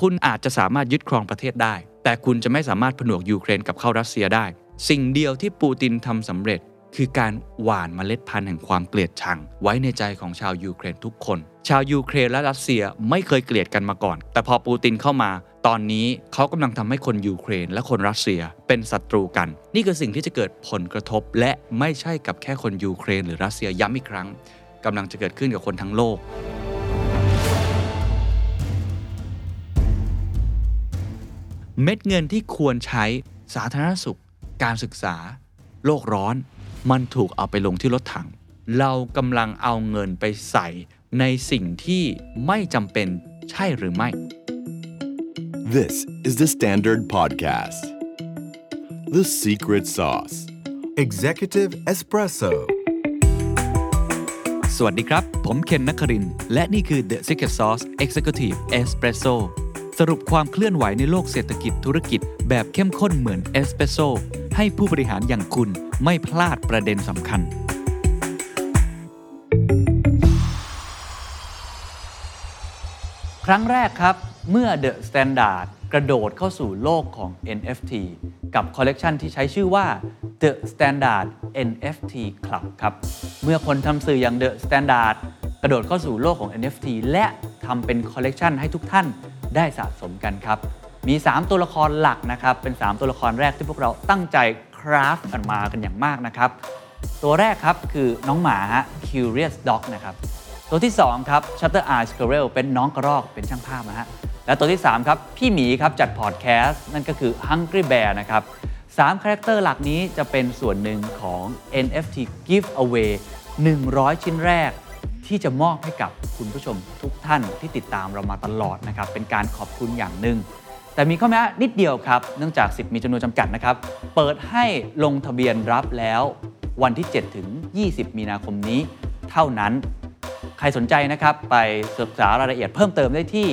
คุณอาจจะสามารถยึดครองประเทศได้ แต่คุณจะไม่สามารถผนวกยูเครนกลับเข้ารัสเซียได้ สิ่งเดียวที่ปูตินทำสำเร็จ คือการหว่านเมล็ดพันธุ์แห่งความเกลียดชัง ไว้ในใจของชาวยูเครนทุกคน ชาวยูเครนและรัสเซียไม่เคยเกลียดกันมาก่อน แต่พอปูตินเข้ามาตอนนี้เขากำลังทำให้คนยูเครนและคนรัสเซียเป็นศัตรูกัน นี่คือสิ่งที่จะเกิดผลกระทบ และไม่ใช่กับแค่คนยูเครน หรือรัสเซียย้ำอีกครั้งกำลังจะเกิดขึ้นกับคนทั้งโลก เม็ดเงินที่ควรใช้สาธารณสุข การศึกษา โลกร้อน มันถูกเอาไปลงที่รถถัง เรากำลังเอาเงินไปใส่ในสิ่งที่ไม่จำเป็นใช่หรือไม่ This is the Standard Podcast. The Secret Sauce. Executive Espresso. สวัสดีครับ ผมเคนนักครินทร์และนี่คือ The Secret Sauce Executive Espresso สรุปความเคลื่อนไหวในโลกเศรษฐกิจธุรกิจ แบบเข้มข้นเหมือนเอสเปรสโซให้ผู้บริหารอย่างคุณไม่พลาดประเด็นสำคัญ ครั้งแรกครับ เมื่อ The Standard กระโดดเข้าสู่โลกของ NFT กับคอลเลกชันที่ใช้ชื่อว่า The Standard NFT Club ครับ เมื่อคนทำสื่ออย่าง The Standard กระโดดเข้าสู่โลกของ NFT และทำเป็นคอลเลกชันให้ทุกท่าน ได้สะสมกันครับ มี 3 ตัวละครหลักนะครับ เป็น 3 ตัวละครแรกที่พวกเราตั้งใจ craft กันมากันอย่างมากนะครับ ตัวแรกครับคือน้องหมาฮะ Curious Dog นะครับ ตัวที่ 2 ครับ Shutter Eye Squirrel เป็นน้องกระรอกเป็นช่างภาพนะฮะ และตัวที่ 3 ครับ พี่หมีครับจัดพอดแคสต์นั่นก็คือ Hungry Bear นะครับ3 character หลักนี้จะเป็นส่วนหนึ่งของ NFT Giveaway 100 ชิ้นแรก ที่จะมอบให้กับคุณผู้ชมทุกท่านที่ติดตามเรามาตลอดนะครับ เป็นการขอบคุณอย่างหนึ่ง แต่มีข้อแม้นิดเดียวครับ เนื่องจากสิทธิ์มีจำนวนจำกัดนะครับ เปิดให้ลงทะเบียนรับแล้ววันที่ 7 ถึง 20 มีนาคมนี้เท่านั้น ใครสนใจนะครับ ไปศึกษารายละเอียดเพิ่มเติมได้ที่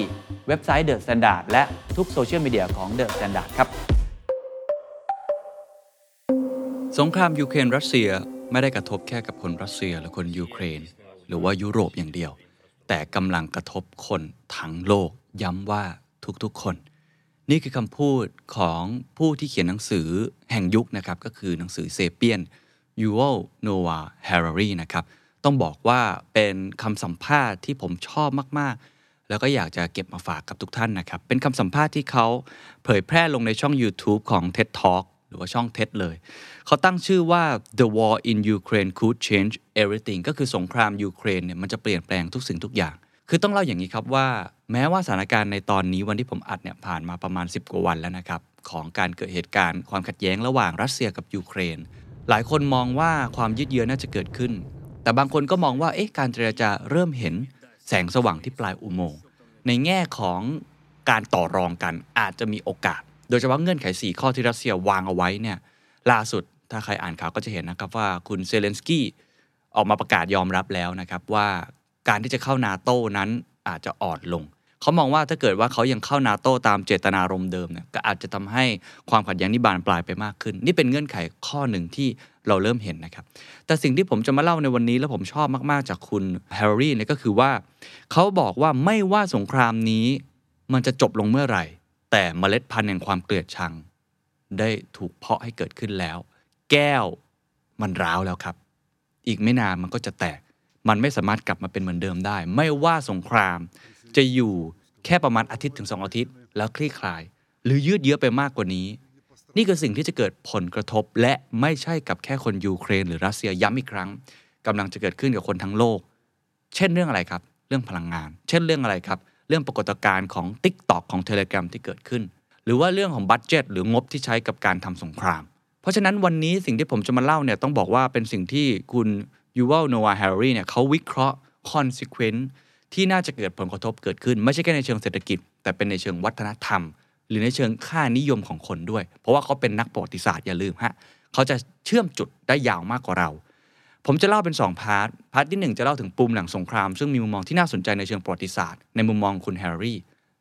เว็บไซต์ The Standard และทุกโซเชียลมีเดียของ The Standard ครับ สงครามยูเครนรัสเซียไม่ได้กระทบแค่กับคนรัสเซียหรือคนยูเครน หรือว่ายุโรปอย่างเดียว แต่กำลังกระทบคนทั้งโลกย้ำว่าทุกๆคน นี่คือคำพูดของผู้ที่เขียนหนังสือแห่งยุคนะครับก็คือหนังสือเซเปียนยูโอโนวาแฮร์รีนะครับต้องบอกว่าเป็นคำสัมภาษณ์ที่ผมชอบมากๆ แล้วก็อยากจะเก็บมาฝากกับทุกท่านนะครับ เป็นคำสัมภาษณ์ที่เขาเผยแพร่ลงในช่อง YouTube ของ TED Talk หรือว่าช่อง TED เลย เขาตั้งชื่อว่า The War in Ukraine could change everything ก็คือสงครามยูเครนเนี่ยมันจะเปลี่ยนแปลงทุกสิ่งทุกอย่าง คือต้องเล่าอย่างนี้ครับว่า แม้ว่าสถานการณ์ในตอนนี้วันที่ผมอัดเนี่ยผ่านมาประมาณ 10 กว่าวันแล้วนะครับ ของการเกิดเหตุการณ์ความขัดแย้งระหว่างรัสเซียกับยูเครน หลายคนมองว่าความยืดเยื้อน่าจะเกิดขึ้น แต่บางคนก็มองว่าเอ๊ะการเจรจาเริ่มเห็นแสงสว่างที่ปลายอุโมงค์ในแง่ของการต่อรองกันอาจจะมีโอกาส โดยเฉพาะเงื่อนไข 4 ข้อที่รัสเซียวางเอาไว้เนี่ยล่าสุดถ้าใครอ่านข่าวก็จะเห็นนะครับว่าคุณเซเลนสกี้ออกมาประกาศยอมรับแล้วนะครับว่าการที่จะเข้านาโต้นั้นอาจจะอ่อนลง เขามองว่าถ้าเกิดว่าเขายังเข้านาโต้ตามเจตนารมณ์เดิมเนี่ยก็อาจจะทำให้ความขัดแย้งนี้บานปลายไปมากขึ้น นี่เป็นเงื่อนไขข้อหนึ่งที่เราเริ่มเห็นนะครับ แต่สิ่งที่ผมจะมาเล่าในวันนี้แล้วผมชอบมาก ๆ จากคุณแฮร์รี่เนี่ยก็คือว่า เขาบอกว่าไม่ว่าสงครามนี้มันจะจบลงเมื่อไหร่ แต่เมล็ดพันธุ์แห่งความเกลียดชัง ได้ถูกเพาะให้เกิดขึ้นแล้ว แก้วมันร้าวแล้วครับ อีกไม่นานมันก็จะแตก มันไม่สามารถกลับมาเป็นเหมือนเดิมได้ ไม่ว่าสงคราม จะอยู่แค่ประมาณอาทิตย์ถึงสองอาทิตย์ แล้วคลี่คลาย หรือยืดเยื้อไปมากกว่านี้ นี่คือสิ่งที่จะเกิดผลกระทบ และไม่ใช่กับแค่คนยูเครน หรือรัสเซียย้ำอีกครั้งกำลังจะเกิดขึ้นกับคนทั้งโลก เช่นเรื่องอะไรครับ เรื่องพลังงาน เช่นเรื่องอะไรครับ เรื่องปรากฏการณ์ของ TikTok ของ Telegram ที่เกิดขึ้น หรือว่าเรื่องของ budget หรืองบที่ใช้กับการทำสงคราม เพราะฉะนั้นวันนี้สิ่งที่ผมจะมาเล่าเนี่ยต้องบอกว่าเป็นสิ่งที่คุณยูวัลโนอาห์ แฮร์รี่เนี่ยเขาวิเคราะห์ consequence ที่น่าจะเกิดผลกระทบเกิดขึ้น ไม่ใช่แค่ในเชิงเศรษฐกิจ แต่เป็นในเชิงวัฒนธรรม หรือในเชิงค่านิยมของคนด้วย เพราะว่าเขาเป็นนักประวัติศาสตร์อย่าลืมฮะเขาจะเชื่อมจุดได้ยาวมากกว่าเรา ผมจะเล่าเป็น 2 part part ที่ 1 จะเล่าถึงปูมหลังสงคราม ซึ่งมีมุมมองที่น่าสนใจในเชิงประวัติศาสตร์ในมุมมองคุณแฮร์รี่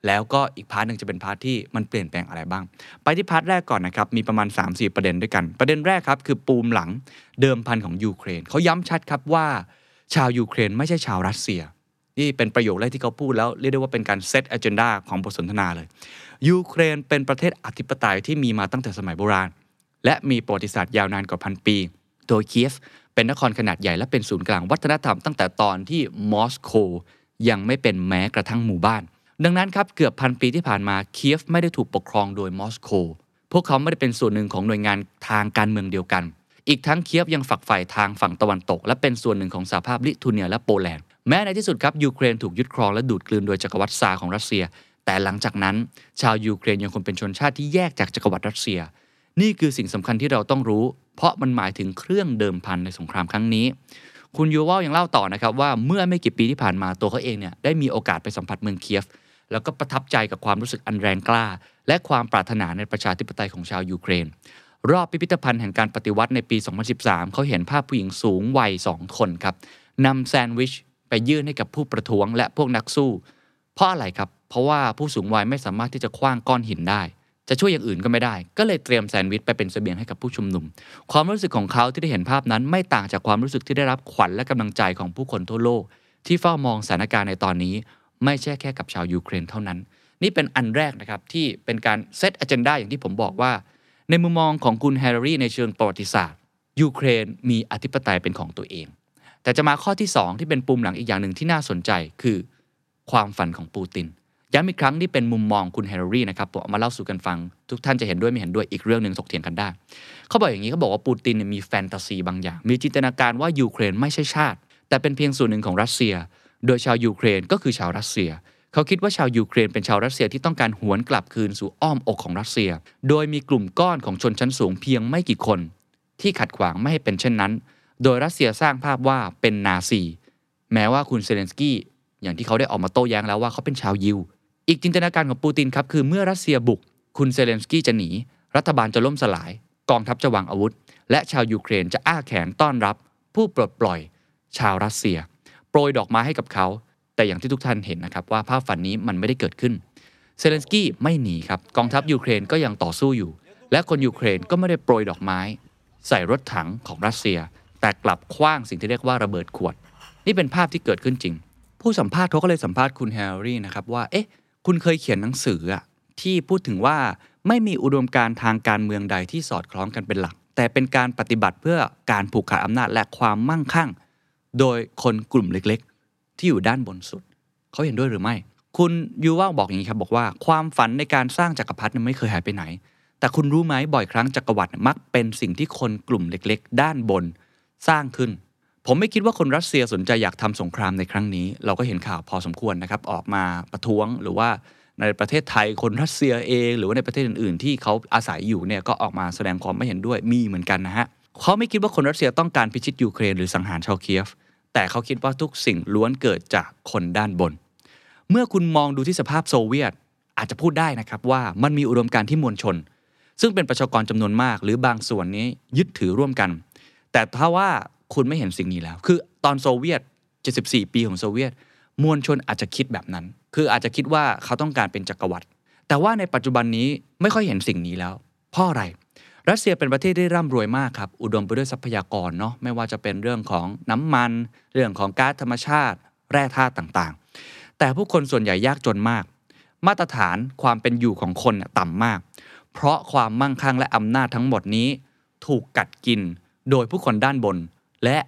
แล้วก็อีก part หนึ่งจะเป็น part ที่มันเปลี่ยนแปลงอะไรบ้าง ไปที่ part แรกก่อนนะครับ มีประมาณ 3-4 ประเด็นด้วยกัน ประเด็นแรกครับคือปูมหลังเดิมพันของยูเครนเขาย้ำชัดครับว่า ชาวยูเครนไม่ใช่ชาวรัสเซียนี่เป็นประโยคแรกที่เขาพูดแล้วเรียกได้ว่าเป็นการเซตอ g e n d a ของบทสนทนาเลยยูเครนเป็นประเทศอธิปไตยที่มีมาตั้งแต่สมัยโบราณ และมีประวัติศาสตร์ยาวนานกว่าพันปี โดยเคียฟ เป็นนครขนาดใหญ่และเป็นศูนย์กลางวัฒนธรรมตั้งแต่ตอนที่มอสโกยังไม่เป็นแม้กระทั่งหมู่บ้าน ดังนั้นครับเกือบพันปีที่ผ่านมาเคียฟไม่ได้ถูกปกครองโดยมอสโกพวกเขาไม่ได้เป็นส่วนหนึ่งของหน่วยงานทางการเมืองเดียวกัน อีกทั้งเคียฟยังฝักใฝ่ทางฝั่งตะวันตก และเป็นส่วนหนึ่งของสหภาพลิทัวเนียและโปแลนด์แม้ในที่สุดครับยูเครนถูกยึดครองและดูดกลืนโดยจักรวรรดิซาร์ของรัสเซีย แต่หลังจากนั้น ชาวยูเครนยังคงเป็นชนชาติที่แยกจากจักรวรรดิรัสเซีย นี่คือสิ่งสำคัญที่เราต้องรู้ เพราะมันหมายถึงเครื่องเดิมพันในสงครามครั้งนี้ คุณยูวอลยังเล่าต่อนะครับว่าเมื่อไม่กี่ปีที่ผ่านมาตัวเขาเองเนี่ยได้มีโอกาสไปสัมผัสเมืองเคียฟ แล้วก็ประทับใจกับความรู้สึกอันแรงกล้า และความปรารถนาในประชาธิปไตยของชาวยูเครน รอบพิพิธภัณฑ์แห่งการปฏิวัติในปี 2013 เขาเห็นภาพผู้หญิงสูงวัยสองคนครับนำแซนด์วิชไปยื่นให้กับผู้ประท้วงและพวกนักสู้ เพราะอะไรครับ เพราะว่าผู้สูงวัยไม่สามารถที่จะขว้างก้อนหินได้ จะช่วยอย่างอื่นก็ไม่ได้ ก็เลยเตรียมแซนด์วิชไปเป็นเสบียงให้กับผู้ชุมนุม ความรู้สึกของเขาที่ได้เห็นภาพนั้น ไม่ต่างจากความรู้สึกที่ได้รับขวัญและกำลังใจของผู้คนทั่วโลก ที่เฝ้ามองสถานการณ์ในตอนนี้ ไม่ใช่แค่กับชาวยูเครนเท่านั้น นี่เป็นอันแรกนะครับที่เป็นการเซตอ g e n d a อย่างที่ผมบอกว่า ในมุมมองของคุณแฮร์รี่ ในเชิงประวัติศาสตร์ยูเครนมีอธิปไตยเป็นของตัวเอง แต่จะมาข้อที่ 2 ที่เป็นปูมหลังอีกอย่างหนึ่งที่น่าสนใจคือ ความฝันของปูติน ย้ำอีกครั้งนี่เป็นมุมมองคุณแฮร์รี่นะครับผมเอามาเล่าสู่กันฟัง ทุกท่านจะเห็นด้วยไม่เห็นด้วยอีกเรื่องหนึ่งถกเถียงกันได้ เขาบอกอย่างนี้เขาบอกว่าปูตินมีแฟนตาซีบางอย่าง มีจินตนาการว่ายูเครนไม่ใช่ชาติ แต่เป็นเพียงส่วนหนึ่งของรัสเซีย โดยชาวยูเครนก็คือชาวรัสเซีย เขาคิดว่าชาวยูเครนเป็นชาวรัสเซียที่ต้องการหวนกลับคืนสู่อ้อมอกของรัสเซีย โดยมีกลุ่มก้อนของชนชั้นสูงเพียงไม่กี่คน ที่ขัดขวางไม่ให้เป็นเช่นนั้น โดยรัสเซียสร้างภาพว่าเป็นนาซี แม้ว่าคุณเซเลนสกี้อย่างที่เขาได้ออกมาโต้แย้งแล้วว่าเขาเป็นชาวยิว อีกจินตนาการของปูตินครับคือเมื่อรัสเซียบุก คุณเซเลนสกี้จะหนี รัฐบาลจะล่มสลาย กองทัพจะวางอาวุธ และชาวยูเครนจะอ้าแขนต้อนรับ ผู้ปลดปล่อย ชาวรัสเซีย โปรยดอกไม้ให้กับเขา แต่อย่างที่ทุกท่านเห็นนะครับว่าภาพฝันนี้มันไม่ได้เกิดขึ้นเซเลนสกี้ไม่หนีครับกองทัพยูเครนก็ยังต่อสู้อยู่ และคนยูเครนก็ไม่ได้โปรยดอกไม้ ใส่รถถังของรัสเซีย แต่กลับขว้างสิ่งที่เรียกว่าระเบิดขวด นี่เป็นภาพที่เกิดขึ้นจริง ผู้สัมภาษณ์เขาก็เลยสัมภาษณ์คุณแฮร์รี่นะครับว่าเอ๊ะ คุณเคยเขียนหนังสืออะที่พูดถึงว่าไม่มีอุดมการณ์ทางการเมืองใดที่สอดคล้องกันเป็นหลัก แต่เป็นการปฏิบัติเพื่อการผูกขาดอำนาจและความมั่งคั่ง โดยคนกลุ่มเล็กๆ ที่อยู่ด้านบนสุด เขาเห็นด้วยหรือไม่ คุณยูว่าบอกอย่างนี้ครับบอกว่าความฝันในการสร้างจักรพรรดิไม่เคยหายไปไหน แต่คุณรู้ไหมบ่อยครั้งจักรวรรดิมักเป็นสิ่งที่คนกลุ่มเล็ก ๆ ด้านบนสร้างขึ้น ผมไม่คิดว่าคนรัสเซียสนใจอยากทำสงครามในครั้งนี้ เราก็เห็นข่าวพอสมควรนะครับ ออกมาประท้วงหรือว่าในประเทศไทยคนรัสเซียเอง หรือว่าในประเทศอื่นๆ ที่เขาอาศัยอยู่เนี่ยก็ออกมาแสดงความไม่เห็นด้วยมีเหมือนกันนะฮะเขาไม่คิดว่าคนรัสเซียต้องการพิชิตยูเครนหรือสังหารชาวเคียฟ แต่เขาคิดว่าทุกสิ่งล้วนเกิดจากคนด้านบน เมื่อคุณมองดูที่สหภาพโซเวียต อาจจะพูดได้นะครับว่ามันมีอุดมการณ์ที่มวลชน ซึ่งเป็นประชากรจำนวนมาก หรือบางส่วนนี้ยึดถือร่วมกัน แต่ถ้าว่า คุณไม่เห็นสิ่งนี้แล้ว คือตอนโซเวียต 74 ปีของโซเวียต มวลชนอาจจะคิดแบบนั้น คืออาจจะคิดว่าเขาต้องการเป็นจักรวรรดิ แต่ว่าในปัจจุบันนี้ไม่ค่อยเห็นสิ่งนี้แล้ว เพราะอะไร รัสเซียเป็นประเทศที่ร่ำรวยมากครับ อุดมไปด้วยทรัพยากรเนาะ ไม่ว่าจะเป็นเรื่องของน้ำมัน เรื่องของก๊าซธรรมชาติ แร่ธาตุต่างๆ แต่ผู้คนส่วนใหญ่ยากจนมาก มาตรฐานความเป็นอยู่ของคนต่ำมาก เพราะความมั่งคั่งและอำนาจทั้งหมดนี้ ถูกกัดกินโดยผู้คนด้านบน และ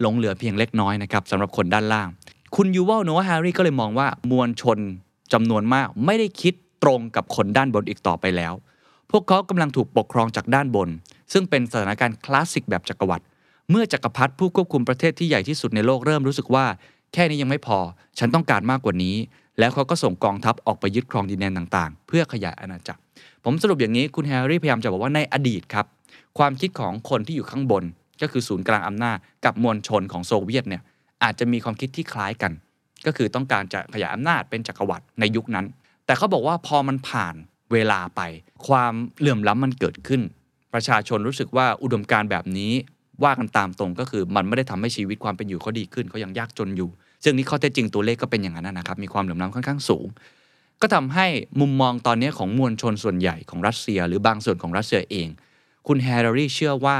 หลงเหลือเพียงเล็กน้อยนะครับสำหรับคนด้านล่าง คุณยูวัลโนวาแฮร์รี่ก็เลยมองว่ามวลชนจำนวนมากไม่ได้คิดตรงกับคนด้านบนอีกต่อไปแล้ว พวกเขากำลังถูกปกครองจากด้านบน ซึ่งเป็นสถานการณ์คลาสสิกแบบจักรวรรดิเมื่อจักรพรรดิผู้ควบคุมประเทศที่ใหญ่ที่สุดในโลกเริ่มรู้สึกว่า แค่นี้ยังไม่พอ ฉันต้องการมากกว่านี้ แล้วเขาก็ส่งกองทัพออกไปยึดครองดินแดนต่างๆ เพื่อขยายอาณาจักร ผมสรุปอย่างนี้คุณแฮร์รี่พยายามจะบอกว่าในอดีตครับความคิดของคนที่อยู่ข้างบน ก็คือศูนย์กลางอำนาจกับมวลชนของโซเวียตเนี่ยอาจจะมีความคิดที่คล้ายกัน ก็คือต้องการจะขยายอำนาจเป็นจักรวรรดิในยุคนั้น แต่เขาบอกว่าพอมันผ่านเวลาไป ความเหลื่อมล้ำมันเกิดขึ้น ประชาชนรู้สึกว่าอุดมการณ์แบบนี้ว่ากันตามตรงก็คือมันไม่ได้ทำให้ชีวิตความเป็นอยู่เขาดีขึ้นเขายังยากจนอยู่ ซึ่งนี่ข้อเท็จจริงตัวเลขก็เป็นอย่างนั้นนะครับ มีความเหลื่อมล้ำค่อนข้างสูง ก็ทำให้มุมมองตอนนี้ของมวลชนส่วนใหญ่ของรัสเซีย หรือบางส่วนของรัสเซียเอง คุณแฮร์รี่เชื่อว่า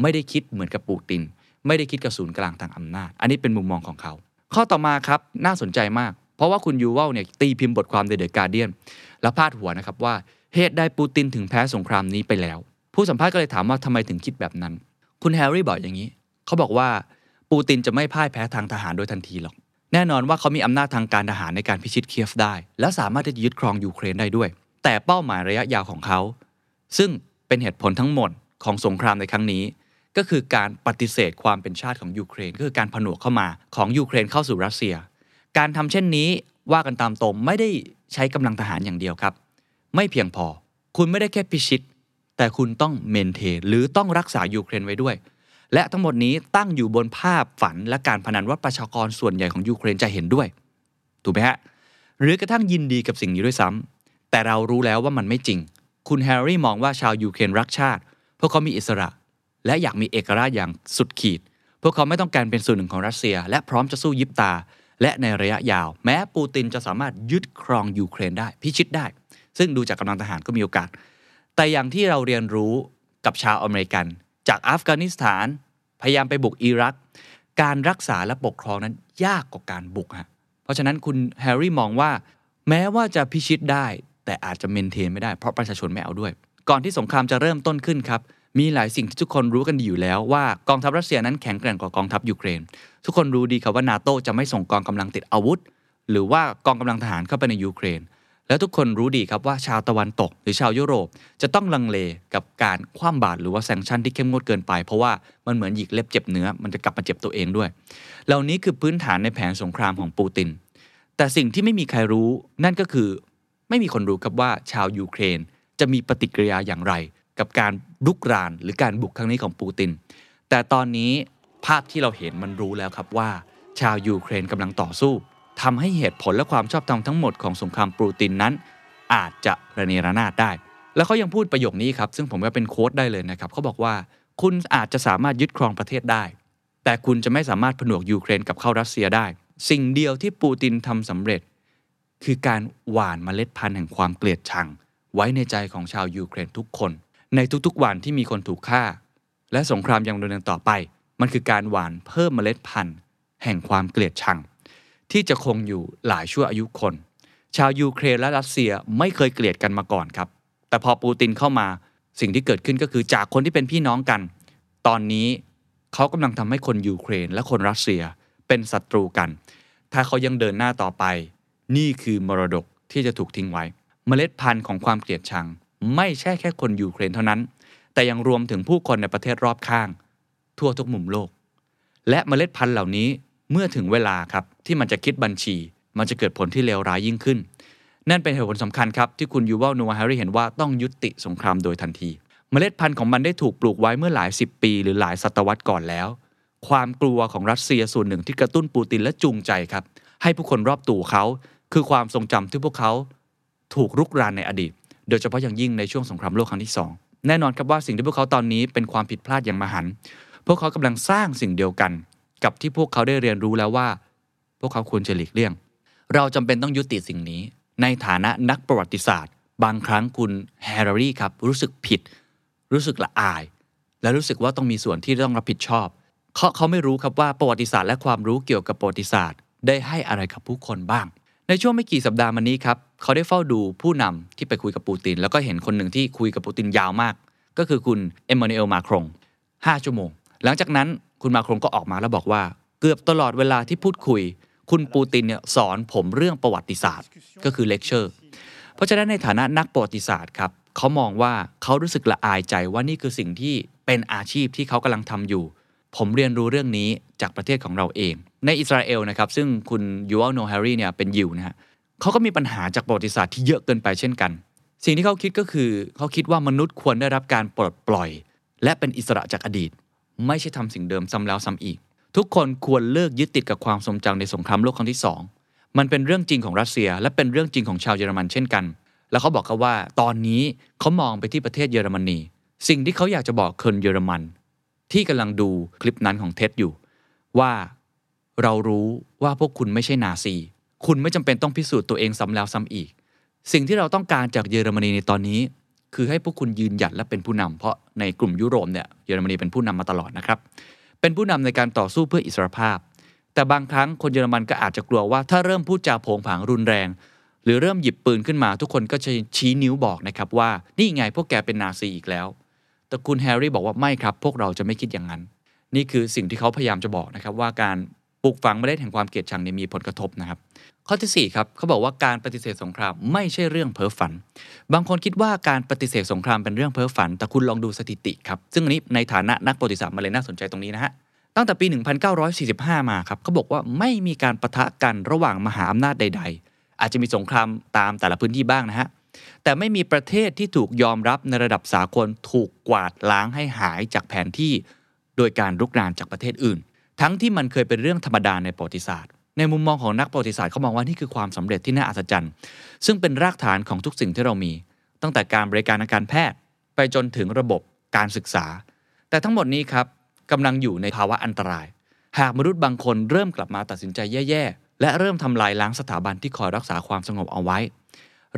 ไม่ได้คิดเหมือนกับปูติน ไม่ได้คิดกับศูนย์กลางทางอำนาจ อันนี้เป็นมุมมองของเขา ข้อต่อมาครับน่าสนใจมาก เพราะว่าคุณยูวัลเนี่ยตีพิมพ์บทความใน The Guardian แล้วพาดหัวนะครับว่าเหตุใดปูตินถึงแพ้สงครามนี้ไปแล้ว ผู้สัมภาษณ์ก็เลยถามว่าทำไมถึงคิดแบบนั้น คุณแฮร์รี่บอกอย่างนี้ เขาบอกว่าปูตินจะไม่พ่ายแพ้ทางทหารโดยทันทีหรอก แน่นอนว่าเขามีอำนาจทางการทหารในการพิชิตเคียฟได้ และสามารถที่จะยึดครองยูเครนได้ด้วย แต่เป้าหมายระยะยาวของเขา ซึ่งเป็นเหตุผลทั้งหมดของสงครามในครั้งนี้ ก็คือการปฏิเสธความเป็นชาติของยูเครนก็คือการผนวกเข้ามาของยูเครนเข้าสู่รัสเซีย การทำเช่นนี้ว่ากันตามตรงไม่ได้ใช้กำลังทหารอย่างเดียวครับ ไม่เพียงพอ คุณไม่ได้แค่พิชิต แต่คุณต้องเมนเทนหรือต้องรักษายูเครนไว้ด้วย และทั้งหมดนี้ตั้งอยู่บนภาพฝันและการพนันว่าประชากรส่วนใหญ่ของยูเครนจะเห็นด้วย ถูกไหมฮะหรือกระทั่งยินดีกับสิ่งนี้ด้วยซ้ำแต่เรารู้แล้วว่ามันไม่จริง คุณแฮร์รี่มองว่าชาวยูเครนรักชาติ เพราะเขามีอิสระ และอยากมีเอกราชอย่างสุดขีด พวกเขาไม่ต้องการเป็นส่วนหนึ่งของรัสเซีย และพร้อมจะสู้ยิบตา และในระยะยาว แม้ปูตินจะสามารถยึดครองยูเครนได้พิชิตได้ ซึ่งดูจากกำลังทหารก็มีโอกาส แต่อย่างที่เราเรียนรู้กับชาวอเมริกัน จากอัฟกานิสถาน พยายามไปบุกอิรัก การรักษาและปกครองนั้นยากกว่าการบุกฮะเพราะฉะนั้นคุณแฮร์รี่มองว่า แม้ว่าจะพิชิตได้ แต่อาจจะเมนเทนไม่ได้เพราะประชาชนไม่เอาด้วย ก่อนที่สงครามจะเริ่มต้นขึ้นครับ มีหลายสิ่งที่ทุกคนรู้กันดีอยู่แล้วว่ากองทัพรัสเซียนั้นแข็งแกร่งกว่ากองทัพยูเครน ทุกคนรู้ดีครับว่านาโตจะไม่ส่งกองกำลังติดอาวุธ หรือว่ากองกำลังทหารเข้าไปในยูเครน แล้วทุกคนรู้ดีครับว่าชาวตะวันตก หรือชาวยุโรปจะต้องลังเลกับการคว่ำบาตรหรือว่าแซงชั่นที่เข้มงวดเกินไป เพราะว่ามันเหมือนหยิกเล็บเจ็บเนื้อมันจะกลับมาเจ็บตัวเองด้วย เหล่านี้คือพื้นฐานในแผนสงครามของปูติน แต่สิ่งที่ไม่มีใครรู้ นั่นก็คือไม่มีคนรู้ครับว่าชาวยูเครนจะมีปฏิกิริยาอย่างไร กับการลุกรานหรือการบุกครั้งนี้ของปูติน แต่ตอนนี้ภาพที่เราเห็นมันรู้แล้วครับว่า ชาวยูเครนกำลังต่อสู้ทำให้เหตุผลและความชอบธรรมทั้งหมดของสงครามปูตินนั้น อาจจะระเนระนาดได้ แล้วเขายังพูดประโยคนี้ครับ ซึ่งผมว่าเป็น quote ได้เลยนะครับเขาบอกว่าคุณอาจจะสามารถยึดครองประเทศได้ แต่คุณจะไม่สามารถผนวกยูเครนกลับเข้ารัสเซียได้ สิ่งเดียวที่ปูตินทำสำเร็จ คือการหว่านเมล็ดพันธุ์แห่งความเกลียดชัง ไว้ในใจของชาวยูเครนทุกคน ในทุกๆวันที่มีคนถูกฆ่า และสงครามยังดำเนินต่อไป มันคือการหว่านเพิ่มเมล็ดพันธุ์ แห่งความเกลียดชัง ที่จะคงอยู่หลายชั่วอายุคน ชาวยูเครนและรัสเซียไม่เคยเกลียดกันมาก่อนครับ แต่พอปูตินเข้ามาสิ่งที่เกิดขึ้นก็คือจากคนที่เป็นพี่น้องกัน ตอนนี้เขากำลังทำให้คนยูเครนและคนรัสเซียเป็นศัตรูกัน ถ้าเขายังเดินหน้าต่อไป นี่คือมรดกที่จะถูกทิ้งไว้ เมล็ดพันธุ์ของความเกลียดชัง ไม่ใช่แค่คนยูเครนเท่านั้น แต่ยังรวมถึงผู้คนในประเทศรอบข้าง ทั่วทุกมุมโลก และเมล็ดพันธุ์เหล่านี้เมื่อถึงเวลาครับที่มันจะคิดบัญชี มันจะเกิดผลที่เลวร้ายยิ่งขึ้น นั่นเป็นเหตุผลสำคัญครับที่คุณยูวัลนูวาฮารีเห็นว่าต้องยุติสงครามโดยทันที เมล็ดพันธุ์ของมันได้ถูกปลูกไว้เมื่อหลายสิบปี หรือหลายศตวรรษก่อนแล้ว ความกลัวของรัสเซียส่วนหนึ่งที่กระตุ้นปูตินและจูงใจครับให้ผู้คนรอบตัวเขาคือความทรงจำที่พวกเขาถูกรุกรานในอดีต โดยเฉพาะอย่างยิ่งในช่วงสงครามโลกครั้งที่สองแน่นอนครับว่าสิ่งที่พวกเขาตอนนี้เป็นความผิดพลาดอย่างมหันต์พวกเขากำลังสร้างสิ่งเดียวกัน กับที่พวกเขาได้เรียนรู้แล้วว่า พวกเขาควรจะหลีกเลี่ยง เราจำเป็นต้องยุติสิ่งนี้ ในฐานะนักประวัติศาสตร์ บางครั้งคุณแฮร์รี่ครับรู้สึกผิด รู้สึกละอาย และรู้สึกว่าต้องมีส่วนที่ต้องรับผิดชอบเขาเขาไม่รู้ครับว่าประวัติศาสตร์และความรู้เกี่ยวกับประวัติศาสตร์ ได้ให้อะไรกับผู้คนบ้าง ในช่วงไม่กี่สัปดาห์มานี้ครับเขาได้เฝ้าดูผู้นำที่ไปคุยกับปูติน แล้วก็เห็นคนหนึ่งที่คุยกับปูตินยาวมาก ก็คือคุณเอ็มมานูเอลมาครง5ชั่วโมง หลังจากนั้นคุณมาครงก็ออกมาแล้วบอกว่า เกือบตลอดเวลาที่พูดคุย คุณปูตินเนี่ยสอนผมเรื่องประวัติศาสตร์ ก็คือเลคเชอร์เพราะฉะนั้นในฐานะนักประวัติศาสตร์ครับเขามองว่าเขารู้สึกละอายใจว่านี่คือสิ่งที่เป็นอาชีพที่เขากำลังทำอยู่ ผมเรียนรู้เรื่องนี้จากประเทศของเราเอง ในอิสราเอลนะครับซึ่งคุณยูวัลโนอาห์แฮร์รี่เนี่ยเป็นยิวนะฮะเขาก็มีปัญหาจากประวัติศาสตร์ที่เยอะเกินไปเช่นกัน สิ่งที่เขาคิดก็คือเขาคิดว่ามนุษย์ควรได้รับการปลดปล่อย และเป็นอิสระจากอดีต ไม่ใช่ทำสิ่งเดิมซ้ำแล้วซ้ำอีก ทุกคนควรเลิกยึดติดกับความทรงจำในสงครามโลกครั้งที่สองมันเป็นเรื่องจริงของรัสเซีย และเป็นเรื่องจริงของชาวเยอรมันเช่นกัน แล้วเขาบอกเขาว่าตอนนี้เขามองไปที่ประเทศเยอรมนี สิ่งที่เขาอยากจะบอกคนเยอรมัน ที่กำลังดูคลิปนั้นของเท็ดอยู่ ว่า เรารู้ว่าพวกคุณไม่ใช่นาซี คุณไม่จำเป็นต้องพิสูจน์ตัวเองซ้ำแล้วซ้ำอีก สิ่งที่เราต้องการจากเยอรมนีในตอนนี้ คือให้พวกคุณยืนหยัดและเป็นผู้นำเพราะในกลุ่มยุโรปเนี่ยเยอรมนีเป็นผู้นำมาตลอดนะครับ เป็นผู้นำในการต่อสู้เพื่ออิสรภาพ แต่บางครั้งคนเยอรมันก็อาจจะกลัวว่าถ้าเริ่มพูดจาโผงผางรุนแรง หรือเริ่มหยิบปืนขึ้นมา ทุกคนก็จะชี้นิ้วบอกนะครับว่านี่ไงพวกแกเป็นนาซีอีกแล้ว แต่คุณแฮร์รี่บอกว่าไม่ครับ พวกเราจะไม่คิดอย่างนั้นนี่คือสิ่งที่เขาพยายามจะบอกนะครับว่าการ ปลูกฝังเมล็ดแห่งความเกลียดชังเนี่ยมีผลกระทบนะครับ ข้อที่4ครับเขาบอกว่าการปฏิเสธสงครามไม่ใช่เรื่องเพ้อฝัน บางคนคิดว่าการปฏิเสธสงครามเป็นเรื่องเพ้อฝัน แต่คุณลองดูสถิติครับ ซึ่งอันนี้ในฐานะนักประวัติศาสตร์มาเลยน่าสนใจตรงนี้นะฮะตั้งแต่ปี 1945 มาครับเขาบอกว่าไม่มีการประทะกันระหว่างมหาอำนาจใด ๆ อาจจะมีสงครามตามแต่ละพื้นที่บ้างนะฮะแต่ไม่มีประเทศที่ถูกยอมรับในระดับสากลถูกกวาดล้างให้หายจากแผนที่ โดยการรุกรานจากประเทศอื่น ทั้งที่มันเคยเป็นเรื่องธรรมดาในประวัติศาสตร์ ในมุมมองของนักประวัติศาสตร์เขามองว่านี่คือความสำเร็จที่น่าอัศจรรย์ ซึ่งเป็นรากฐานของทุกสิ่งที่เรามี ตั้งแต่การบริการทางการแพทย์ ไปจนถึงระบบการศึกษา แต่ทั้งหมดนี้ครับกำลังอยู่ในภาวะอันตราย หากมนุษย์บางคนเริ่มกลับมาตัดสินใจแย่ๆ และเริ่มทำลายล้างสถาบันที่คอยรักษาความสงบเอาไว้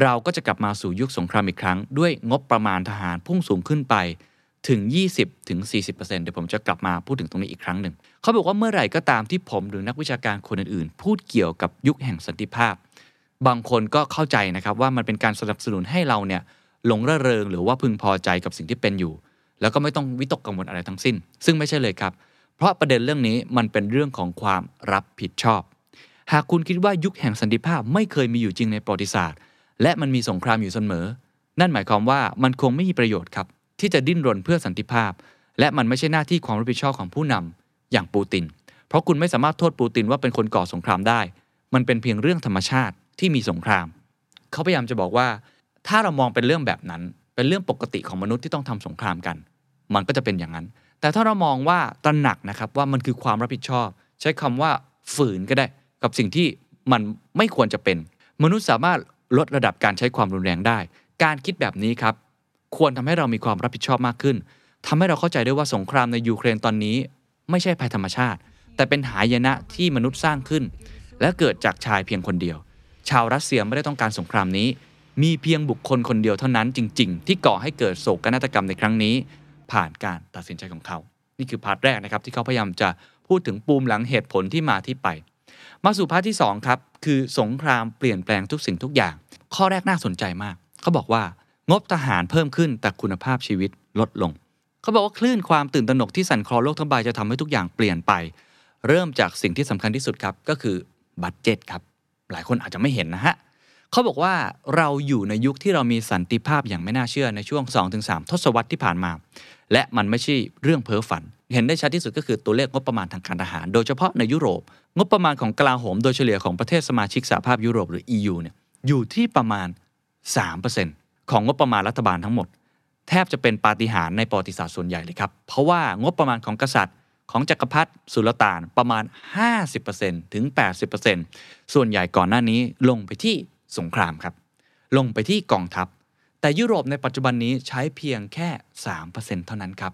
เราก็จะกลับมาสู่ยุคสงครามอีกครั้ง ด้วยงบประมาณทหารพุ่งสูงขึ้นไปถึง 20ถึง40%เดี๋ยวผมจะกลับมาพูดถึงตรงนี้อีกครั้งหนึ่ง เขาบอกว่าเมื่อไหร่ก็ตามที่ผมหรือนักวิชาการคนอื่นๆ พูดเกี่ยวกับยุคแห่งสันติภาพ บางคนก็เข้าใจนะครับว่ามันเป็นการสนับสนุนให้เราเนี่ยหลงระเริงหรือว่าพึงพอใจกับสิ่งที่เป็นอยู่ แล้วก็ไม่ต้องวิตกกังวลอะไรทั้งสิ้น ซึ่งไม่ใช่เลยครับ เพราะประเด็นเรื่องนี้มันเป็นเรื่องของความรับผิดชอบ หากคุณคิดว่ายุคแห่งสันติภาพไม่เคยมีอยู่จริงในประวัติศาสตร์ และมันมีสงครามอยู่เสมอ นั่นหมายความว่ามันคงไม่มีประโยชน์ครับที่จะดิ้นรนเพื่อสันติภาพ และมันไม่ใช่หน้าที่ความรับผิดชอบของผู้นำ อย่างปูติน เพราะคุณไม่สามารถโทษปูตินว่าเป็นคนก่อสงครามได้ มันเป็นเพียงเรื่องธรรมชาติที่มีสงคราม เขาพยายามจะบอกว่า ถ้าเรามองเป็นเรื่องแบบนั้น เป็นเรื่องปกติของมนุษย์ที่ต้องทำสงครามกัน มันก็จะเป็นอย่างนั้น แต่ถ้าเรามองว่าตระหนักนะครับว่ามันคือความรับผิดชอบ ใช้คำว่าฝืนก็ได้ กับสิ่งที่มันไม่ควรจะเป็น มนุษย์สามารถลดระดับการใช้ความรุนแรงได้ การคิดแบบนี้ครับ ควรทำให้เรามีความรับผิดชอบมากขึ้นทำให้เราเข้าใจได้ว่าสงครามในยูเครนตอนนี้ ไม่ใช่ภัยธรรมชาติ แต่เป็นหายนะที่มนุษย์สร้างขึ้น และเกิดจากชายเพียงคนเดียว ชาวรัสเซียไม่ได้ต้องการสงครามนี้ มีเพียงบุคคลคนเดียวเท่านั้นจริง ๆ ที่ก่อให้เกิดโศกนาฏกรรมในครั้งนี้ ผ่านการตัดสินใจของเขา นี่คือ part แรกนะครับที่เขาพยายามจะพูดถึงปูมหลังเหตุผลที่มาที่ไป มาสู่ part ที่2ครับคือสงครามเปลี่ยนแปลงทุกสิ่งทุกอย่าง ข้อแรกน่าสนใจมาก เขาบอกว่างบทหารเพิ่มขึ้นแต่คุณภาพชีวิตลดลง เขาบอกว่าคลื่นความตื่นตระหนกที่สั่นคลอนโลกทั้งใบจะทำให้ทุกอย่างเปลี่ยนไป เริ่มจากสิ่งที่สำคัญที่สุดครับก็คือบัตเจ็ตครับ หลายคนอาจจะไม่เห็นนะฮะเขาบอกว่าเราอยู่ในยุคที่เรามีสันติภาพอย่างไม่น่าเชื่อในช่วง 2-3 ทศวรรษที่ผ่านมา และมันไม่ใช่เรื่องเพ้อฝัน เห็นได้ชัดที่สุดก็คือตัวเลขงบประมาณทางการทหาร โดยเฉพาะในยุโรป งบประมาณของกลาโหมโดยเฉลี่ยของประเทศสมาชิกสหภาพยุโรปหรือ EU เนี่ยอยู่ที่ประมาณ 3%ของงบประมาณรัฐบาลทั้งหมด แทบจะเป็นปาฏิหาริย์ในประวัติศาสตร์ส่วนใหญ่เลยครับ เพราะว่างบประมาณของกษัตริย์ของจักรพรรดิสุลต่านประมาณ 50%ถึง 80%ส่วนใหญ่ก่อนหน้านี้ลงไปที่สงครามครับ ลงไปที่กองทัพ แต่ยุโรปในปัจจุบันนี้ใช้เพียงแค่ 3%เท่านั้นครับ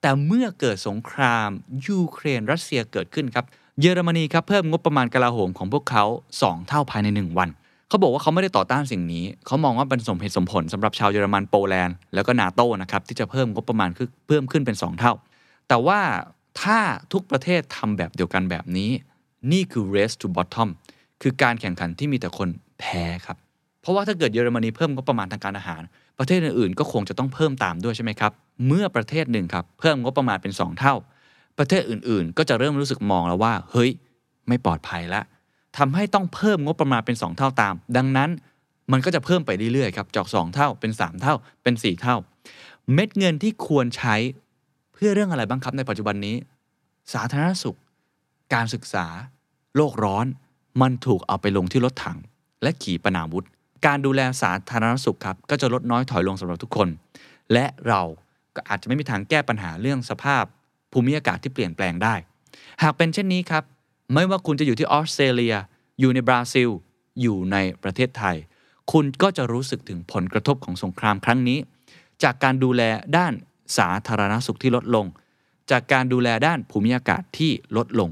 แต่เมื่อเกิดสงครามยูเครนรัสเซียเกิดขึ้นครับ เยอรมนีครับเพิ่มงบประมาณกลาโหมของพวกเขา 2 เท่าภายใน 1 วัน เขาบอกว่าเขาไม่ได้ต่อต้านสิ่งนี้ เขามองว่าเป็นสมเหตุสมผลสำหรับชาวเยอรมันโปแลนด์แล้วก็นาโตนะครับที่จะเพิ่มงบประมาณคือเพิ่มขึ้นเป็น 2 เท่า แต่ว่าถ้าทุกประเทศทำแบบเดียวกันแบบนี้ นี่คือ race to bottom คือการแข่งขันที่มีแต่คนแพ้ครับ เพราะว่าถ้าเกิดเยอรมนีเพิ่มงบประมาณทางการอาหาร ประเทศอื่นๆ ก็คงจะต้องเพิ่มตามด้วยใช่ไหมครับ เมื่อประเทศหนึ่งครับเพิ่มงบประมาณเป็น 2 เท่า ประเทศอื่นๆ ก็จะเริ่มรู้สึกมองแล้วว่า เฮ้ย ไม่ปลอดภัยละ ทำให้ต้องเพิ่มงบประมาณเป็น 2 เท่าตาม ดังนั้นมันก็จะเพิ่มไปเรื่อยๆครับจาก 2 เท่าเป็น 3 เท่าเป็น 4 เท่า เม็ดเงินที่ควรใช้เพื่อเรื่องอะไรบ้างครับในปัจจุบันนี้ สาธารณสุข การศึกษา โลกร้อน มันถูกเอาไปลงที่รถถัง และขี่ปนาวุธ การดูแลสาธารณสุขครับก็จะลดน้อยถอยลงสำหรับทุกคน และเราก็อาจจะไม่มีทางแก้ปัญหาเรื่องสภาพภูมิอากาศที่เปลี่ยนแปลงได้ หากเป็นเช่นนี้ครับ ไม่ว่าคุณจะอยู่ที่ออสเตรเลีย อยู่ในบราซิล อยู่ในประเทศไทย คุณก็จะรู้สึกถึงผลกระทบของสงครามครั้งนี้ จากการดูแลด้านสาธารณสุขที่ลดลง จากการดูแลด้านภูมิอากาศที่ลดลง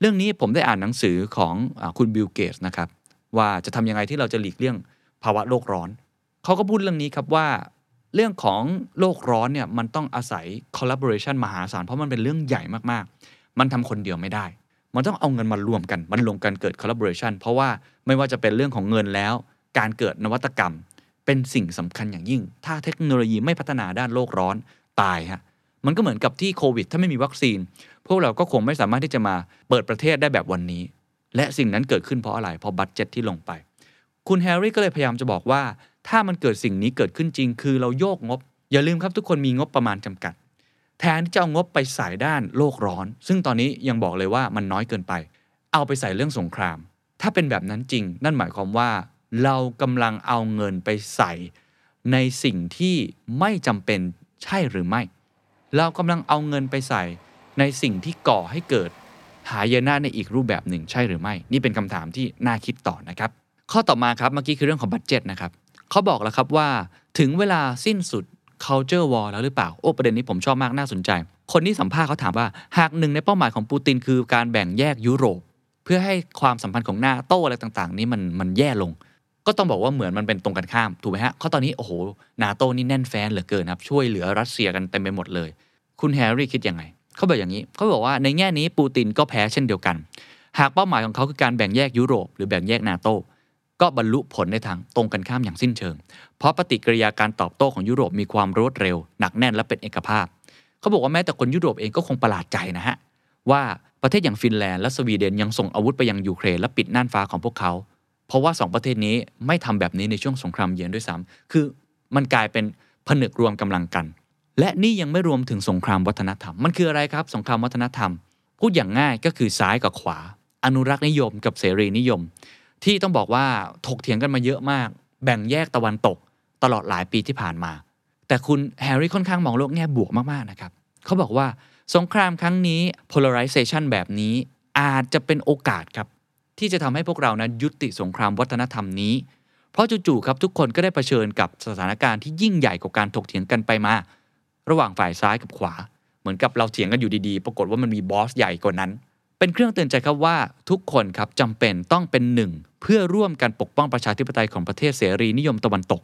เรื่องนี้ผมได้อ่านหนังสือของอคุณบิลเกตส์นะครับ ว่าจะทำยังไงที่เราจะหลีกเลี่ยงภาวะโลกร้อน เขาก็พูดเรื่องนี้ครับว่าเรื่องของโลกร้อนเนี่ยมันต้องอาศัย collaboration มหาศาลเพราะมันเป็นเรื่องใหญ่มากๆ มันทำคนเดียวไม่ได้ มันต้องเอาเงินมารวมกัน มันรวมกันเกิด collaboration เพราะว่าไม่ว่าจะเป็นเรื่องของเงินแล้ว การเกิดนวัตกรรม เป็นสิ่งสำคัญอย่างยิ่ง ถ้าเทคโนโลยีไม่พัฒนาด้านโลกร้อนตายฮะมันก็เหมือนกับที่โควิด ถ้าไม่มีวัคซีน พวกเราก็คงไม่สามารถที่จะมาเปิดประเทศได้แบบวันนี้ และสิ่งนั้นเกิดขึ้นเพราะอะไรเพราะบัตเจ็ตที่ลงไป คุณแฮร์รี่ก็เลยพยายามจะบอกว่า ถ้ามันเกิดสิ่งนี้เกิดขึ้นจริง คือเราโยกงบ อย่าลืมครับทุกคนมีงบประมาณจำกัด แทนที่จะเอางบไปใส่ด้านโลกร้อน ซึ่งตอนนี้ยังบอกเลยว่ามันน้อยเกินไป เอาไปใส่เรื่องสงคราม ถ้าเป็นแบบนั้นจริง นั่นหมายความว่า เรากำลังเอาเงินไปใส่ ในสิ่งที่ไม่จำเป็นใช่หรือไม่ เรากำลังเอาเงินไปใส่ ในสิ่งที่ก่อให้เกิด หายนะในอีกรูปแบบหนึ่งใช่หรือไม่ นี่เป็นคำถามที่น่าคิดต่อนะครับ ข้อต่อมาครับเมื่อกี้คือเรื่องของบัตเจ็ตนะครับเขาบอกแล้วครับว่า ถึงเวลาสิ้นสุด culture war แล้วหรือเปล่า โอ้ ประเด็นนี้ผมชอบมากน่าสนใจ คนที่สัมภาษณ์เขาถามว่า หากหนึ่งในเป้าหมายของปูตินคือการแบ่งแยกยุโรป เพื่อให้ความสัมพันธ์ของนาโต้อะไรต่างๆ นี้มันมันแย่ลง ก็ต้องบอกว่าเหมือนมันเป็นตรงกันข้ามถูกไหมฮะเพราตอนนี้โอ้โหนาโต้นี่แน่นแฟ้นเหลือเกินครับช่วยเหลือรัสเซียกันเต็มไปหมดเลย คุณแฮร์รี่คิดยังไงเขาบอกอย่างนี้เขาบอกว่าในแง่นี้ปูตินก็แพ้เช่นเดียวกัน หากเป้าหมายของเขาคือการแบ่งแยกยุโรป หรือแบ่งแยกนาโต้ ก็บรรลุผลในทางตรงกันข้ามอย่างสิ้นเชิง เพราะปฏิกิริยาการตอบโต้ของยุโรปมีความรวดเร็ว หนักแน่นและเป็นเอกภาพ เขาบอกว่าแม้แต่คนยุโรปเองก็คงประหลาดใจนะฮะ ว่าประเทศอย่างฟินแลนด์และสวีเดนยังส่งอาวุธไปยังยูเครนและปิดน่านฟ้าของพวกเขา เพราะว่าสองประเทศนี้ไม่ทำแบบนี้ในช่วงสงครามเย็นด้วยซ้ำคือมันกลายเป็นผนึกรวมกำลังกัน และนี่ยังไม่รวมถึงสงครามวัฒนธรรม มันคืออะไรครับ สงครามวัฒนธรรม พูดอย่างง่ายก็คือซ้ายกับขวา อนุรักษ์นิยมกับเสรีนิยม ที่ต้องบอกว่าถกเถียงกันมาเยอะมาก แบ่งแยกตะวันตกตลอดหลายปีที่ผ่านมา แต่คุณแฮร์รี่ค่อนข้างมองโลกแง่บวกมากๆนะครับเขาบอกว่าสงครามครั้งนี้ polarization แบบนี้อาจจะเป็นโอกาสครับ ที่จะทำให้พวกเรานั้นยุติสงครามวัฒนธรรมนี้ เพราะจู่ๆครับทุกคนก็ได้เผชิญกับสถานการณ์ที่ยิ่งใหญ่กว่าการถกเถียงกันไปมา ระหว่างฝ่ายซ้ายกับขวา เหมือนกับเราเถียงกันอยู่ดีๆ ปรากฏว่ามันมีบอสใหญ่กว่านั้น เป็นเครื่องเตือนใจครับว่าทุกคนครับจำเป็นต้องเป็นหนึ่ง เพื่อร่วมกันปกป้องประชาธิปไตยของประเทศเสรีนิยมตะวันตก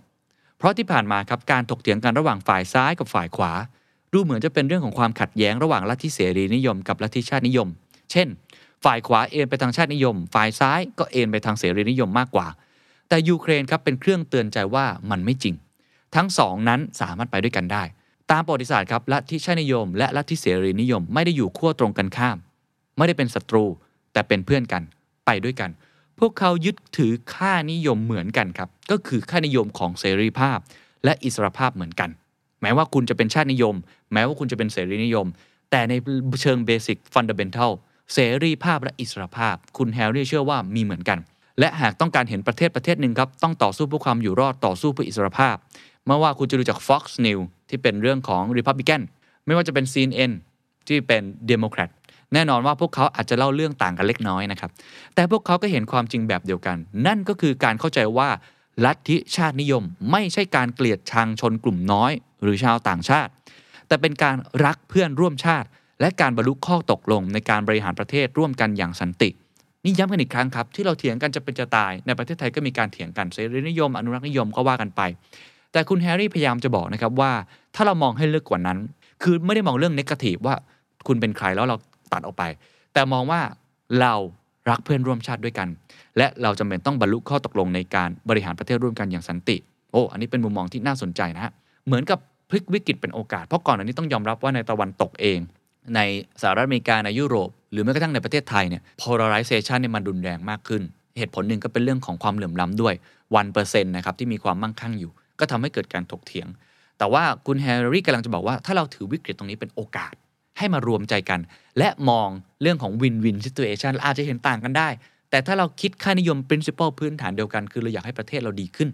เพราะที่ผ่านมาครับการถกเถียงกันระหว่างฝ่ายซ้ายกับฝ่ายขวา ดูเหมือนจะเป็นเรื่องของความขัดแย้งระหว่างลัทธิเสรีนิยมกับลัทธิชาตินิยม เช่น ฝ่ายขวาเอ็นไปทางชาตินิยม ฝ่ายซ้ายก็เอ็นไปทางเสรีนิยมมากกว่า แต่ยูเครนครับเป็นเครื่องเตือนใจว่ามันไม่จริง ทั้งสองนั้นสามารถไปด้วยกันได้ ตามประวัติศาสตร์ครับลัทธิชาตินิยม และลัทธิเสรีนิยมไม่ได้อยู่ขั้วตรงกันข้าม ไม่ได้เป็นศัตรู แต่เป็นเพื่อนกันไปด้วยกัน พวกเขายึดถือค่านิยมเหมือนกันครับ ก็คือค่านิยมของเสรีภาพ และอิสรภาพเหมือนกัน แม้ว่าคุณจะเป็นชาตินิยม แม้ว่าคุณจะเป็นเสรีนิยม แต่ในเชิงเบสิกฟันเดเ e นทัลเสรีภาพและอิสรภาพ คุณแฮร์รี่เชื่อว่ามีเหมือนกัน และหากต้องการเห็นประเทศประเทศหนึ่งครับ ต้องต่อสู้เพื่อความอยู่รอดต่อสู้เพื่ออิสรภาพไม่ว่าคุณจะดูจาก Fox News ที่เป็นเรื่องของ Republican ไม่ว่าจะเป็น CNN ที่เป็น Democrat แน่นอนว่าพวกเขาอาจจะเล่าเรื่องต่างกันเล็กน้อยนะครับ แต่พวกเขาก็เห็นความจริงแบบเดียวกัน นั่นก็คือการเข้าใจว่าลัทธิชาตินิยม ไม่ใช่การเกลียดชังชนกลุ่มน้อย หรือชาวต่างชาติ แต่เป็นการรักเพื่อนร่วมชาติ และการบรรลุข้อตกลงในการบริหารประเทศร่วมกันอย่างสันตินี่ย้ำกันอีกครั้งครับ ที่เราเถียงกันจะเป็นจะตายในประเทศไทยก็มีการเถียงกันเสรีนิยม อนุรักษ์นิยมก็ว่ากันไป แต่คุณแฮร์รี่พยายามจะบอกนะครับว่า ถ้าเรามองให้ลึกกว่านั้น คือไม่ได้มองเรื่องนกาทีฟว่าคุณเป็นใครแล้วเรา ตัดออกไป แต่มองว่าเรารักเพื่อนร่วมชาติด้วยกัน และเราจำเป็นต้องบรรลุข้อตกลงในการบริหารประเทศร่วมกันอย่างสันติ โอ้ อันนี้เป็นมุมมองที่น่าสนใจนะฮะ เหมือนกับพลิกวิกฤตเป็นโอกาส เพราะก่อนอันนี้ต้องยอมรับว่าในตะวันตกเอง ในสหรัฐอเมริกาในยุโรป หรือแม้กระทั่งในประเทศไทยเนี่ย polarization เนี่ยมันรุนแรงมากขึ้น เหตุผลหนึ่งก็เป็นเรื่องของความเหลื่อมล้ำด้วย one percent นะครับที่มีความมั่งคั่งอยู่ ก็ทำให้เกิดการถกเถียง แต่ว่าคุณแฮร์รี่กำลังจะบอกว่าถ้าเราถือวิกฤตตรงนี้เป็นโอกาส ให้มารวมใจกัน และมองเรื่องของวินวินซิ t u เอชันอาจจะเห็นต่างกันได้ แต่ถ้าเราคิดค่านิยม principle พื้นฐานเดียวกัน คือเราอยากให้ประเทศเราดีขึ้น